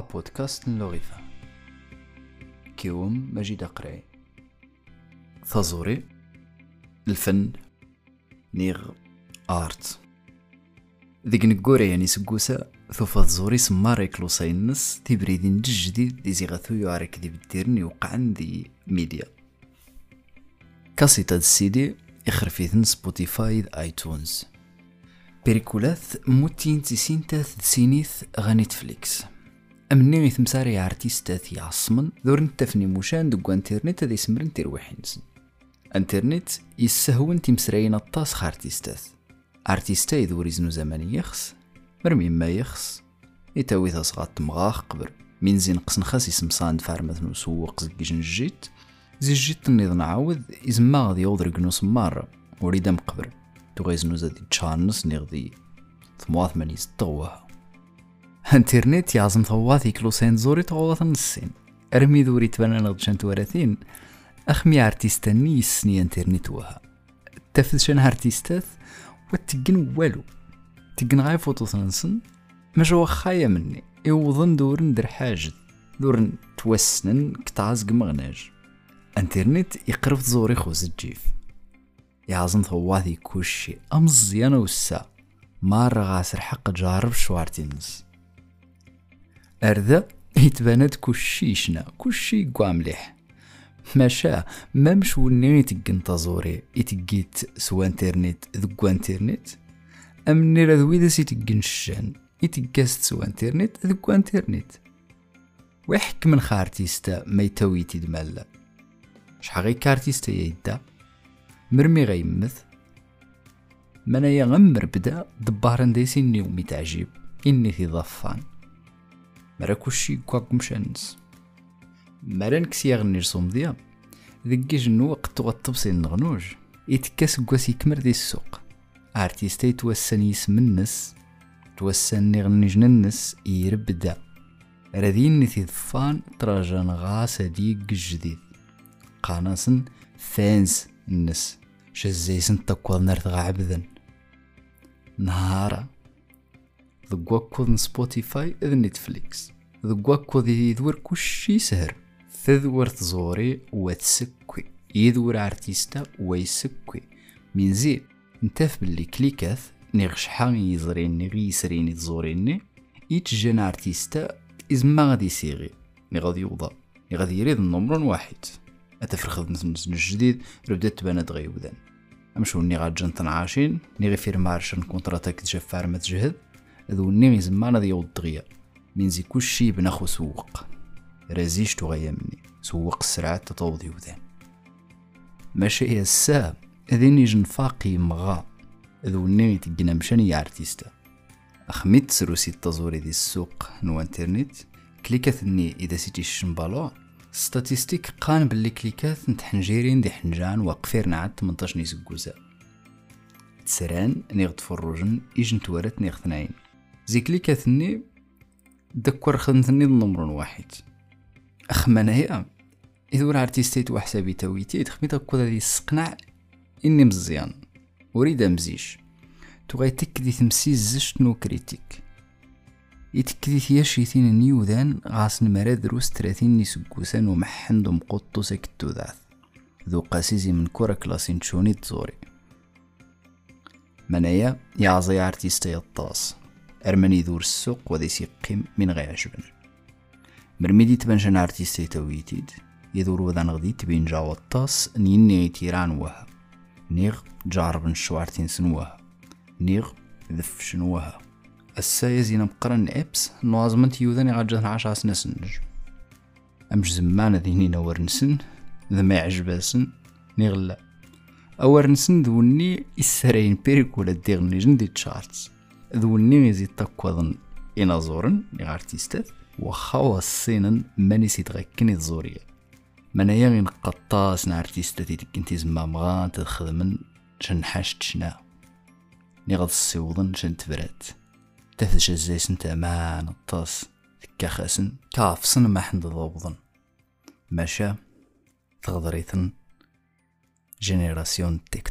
أبودكاست لغيفة كيوم مجيد قراي ثازوري الفن. نيغ. آرت. ذيك نقوري يعني سقوسا ثوفا زوري سماري كلوساينس تبريدين جديد. دي زيغاثو يعرك دي بديرني وقعن دي ميديا. كاسيتا السيدي يخرفيثن سبوتيفاي آيتونز. بيريكولاث موتين تسينتاث سينيث غا نتفليكس. امني غيثمساري ارتيستات يعصمن ذور نتفني موشان دقو انترنت هذا يسمرن تيرويحينسن انترنت يسهون تيمسراين الطاس خارتيستات ارتيستا يذور يزنو زمان يخس مرمي ما يخس يتاوي ثاصغات تمغاخ قبر. من زين قسن خاس يسم صاند فارمث نسوق زكيجن جيت زي جيت النيض نعاود إزما غادي يوضر قنوس مارة وريد مقبر تو غيزنو زادي تشانس نغدي ثمواث من يستغوها انترنت يعزم ثواثي كلوسين زوري تغوث النسين. ارمي ذوري تبانا نغدشان توراثين اخمي ارتيستاني يسني انترنت وها. تفذ شان ارتيستات وتقن والو. تقن غاي فوتو ثنسن مجا خايا مني. يوضن دور ندر حاجة. دور توسنن كتعزق مغناج انترنت يقرب زوري خوز الجيف. يعزم ثواثي كوشي أمزيانا وسا. مارة غاسر حق جارب شوارتينز أرذا يتباند كوشي شنا كوشي قوا مليح. ماشا ما مش وني تقن تزوري يتقيت سوا انترنت ذقوا انترنت أم نيرا ذويدا سي تقن الشان يتقاست سوا انترنت ذقوا انترنت ويحك من خارتيستا ما يتويتي دمالا شحال غي كارتيستا يدا؟ مرمي غيمث منايا غمر بدا دبارن ديسي نيومي تعجيب إني في ضفان. مرا كلشي كواك مشانس مرا نكسي غني رسوم ديا ذكي جنو وقت غطبسي النغنوج يتكاس كواسي كمر دي السوق ارتيستا يتوسن يسم النس توسن نغني جننس يربدا رذين نثي ضفان تراجان غاسا ديك جديد قاناسن فانس النس شزيسن تقوى نرتغى عبذن نهارا ذقوكو سبوتيفاي إذ نتفليكس ذقوكو ذي يدور كوشي سهر. تذور تزوري وتسكوي. يدور أرتيستا ويسكوي. من زي نتاف باللي كليكاث نيغ شحال يزرين نيغ يسرين تزوريني. يتجن أرتيستا إذ ما غادي يسيغي. ني غادي يوضا. ني غادي يريد النمر واحد. أتفرخ نسن الجديد بدات تبان غيوذان أمشو ني غاد جنت عاشين ني غي فير مارشن كونتراتاك تجفار ما تجهد. ذو ني غي زمان ذي يوض دغيا. من زي كلشي بناخو سوق. رازيش تو غيا مني سوق السرعات تطوض يوذان ماشي هي السا ذين يجن فاقي مغا. ذو ني تقنا مشاني أرتيستا. أخميت سروسي التزوري دي السوق نو انترنت كليكاثني إذا سيتي الشمبالو ستاتيستيك قان باللي كليكات نتحنجيرين دي حنجان وقفير نعاد 18 نيس قوزا تسران نيغ تفرجن إيجن توارت نيغ ثناين. زي كليكاتني دكور خدمتني النمر واحد. أخمانا هي. إذا ورا ارتيستيت وحسابي تويتي تخميت أكو ذي السقنع إني مزيان. وريد مزيش تو غيتك دي تمسيز زشت نو كريتيك. يتكدي ثياشيثين نيوذان غاس نمرا دروس تراثين نسقوسان ومحن دو مقطو سكتو ذاث. ذو قاسيزي من كورا كلاسين تشوني تزوري منايا يعزي ارتيستا يطاس ارمني ذور السوق وذي سيقيم من غي عجبن مرميدي تبنشن ارتيستا تويتيد يدور وذان غدي تبين جاو الطاس نيني تيران وها نيغ جاربن شوارتين سنوها نيغ ذف شنوها السايز زينا مقرن إبس نوازمنت يوذن غاجة عشا سنسنج أمش زمان ذيني نور نسن ذا ما يعجباسن نغلا أور نسن ذوني إسرين بيريكولا ديغني جندي تشارتس ذوني يزيد تقوضن إنازورن نغارتيستات وخاوا الصينن ماني سيد غاكني الزورية. من يغين قطاس نارتيستاتي تكنتي زما مغان تخدمن شن حاشت شنا. نغض السيوضن شن تبرات. تفدش الزيسن تامان الطاس كاخاسن كافسن ما حند ضوبضن. ماشا تغضريثن جينيراسيون تيك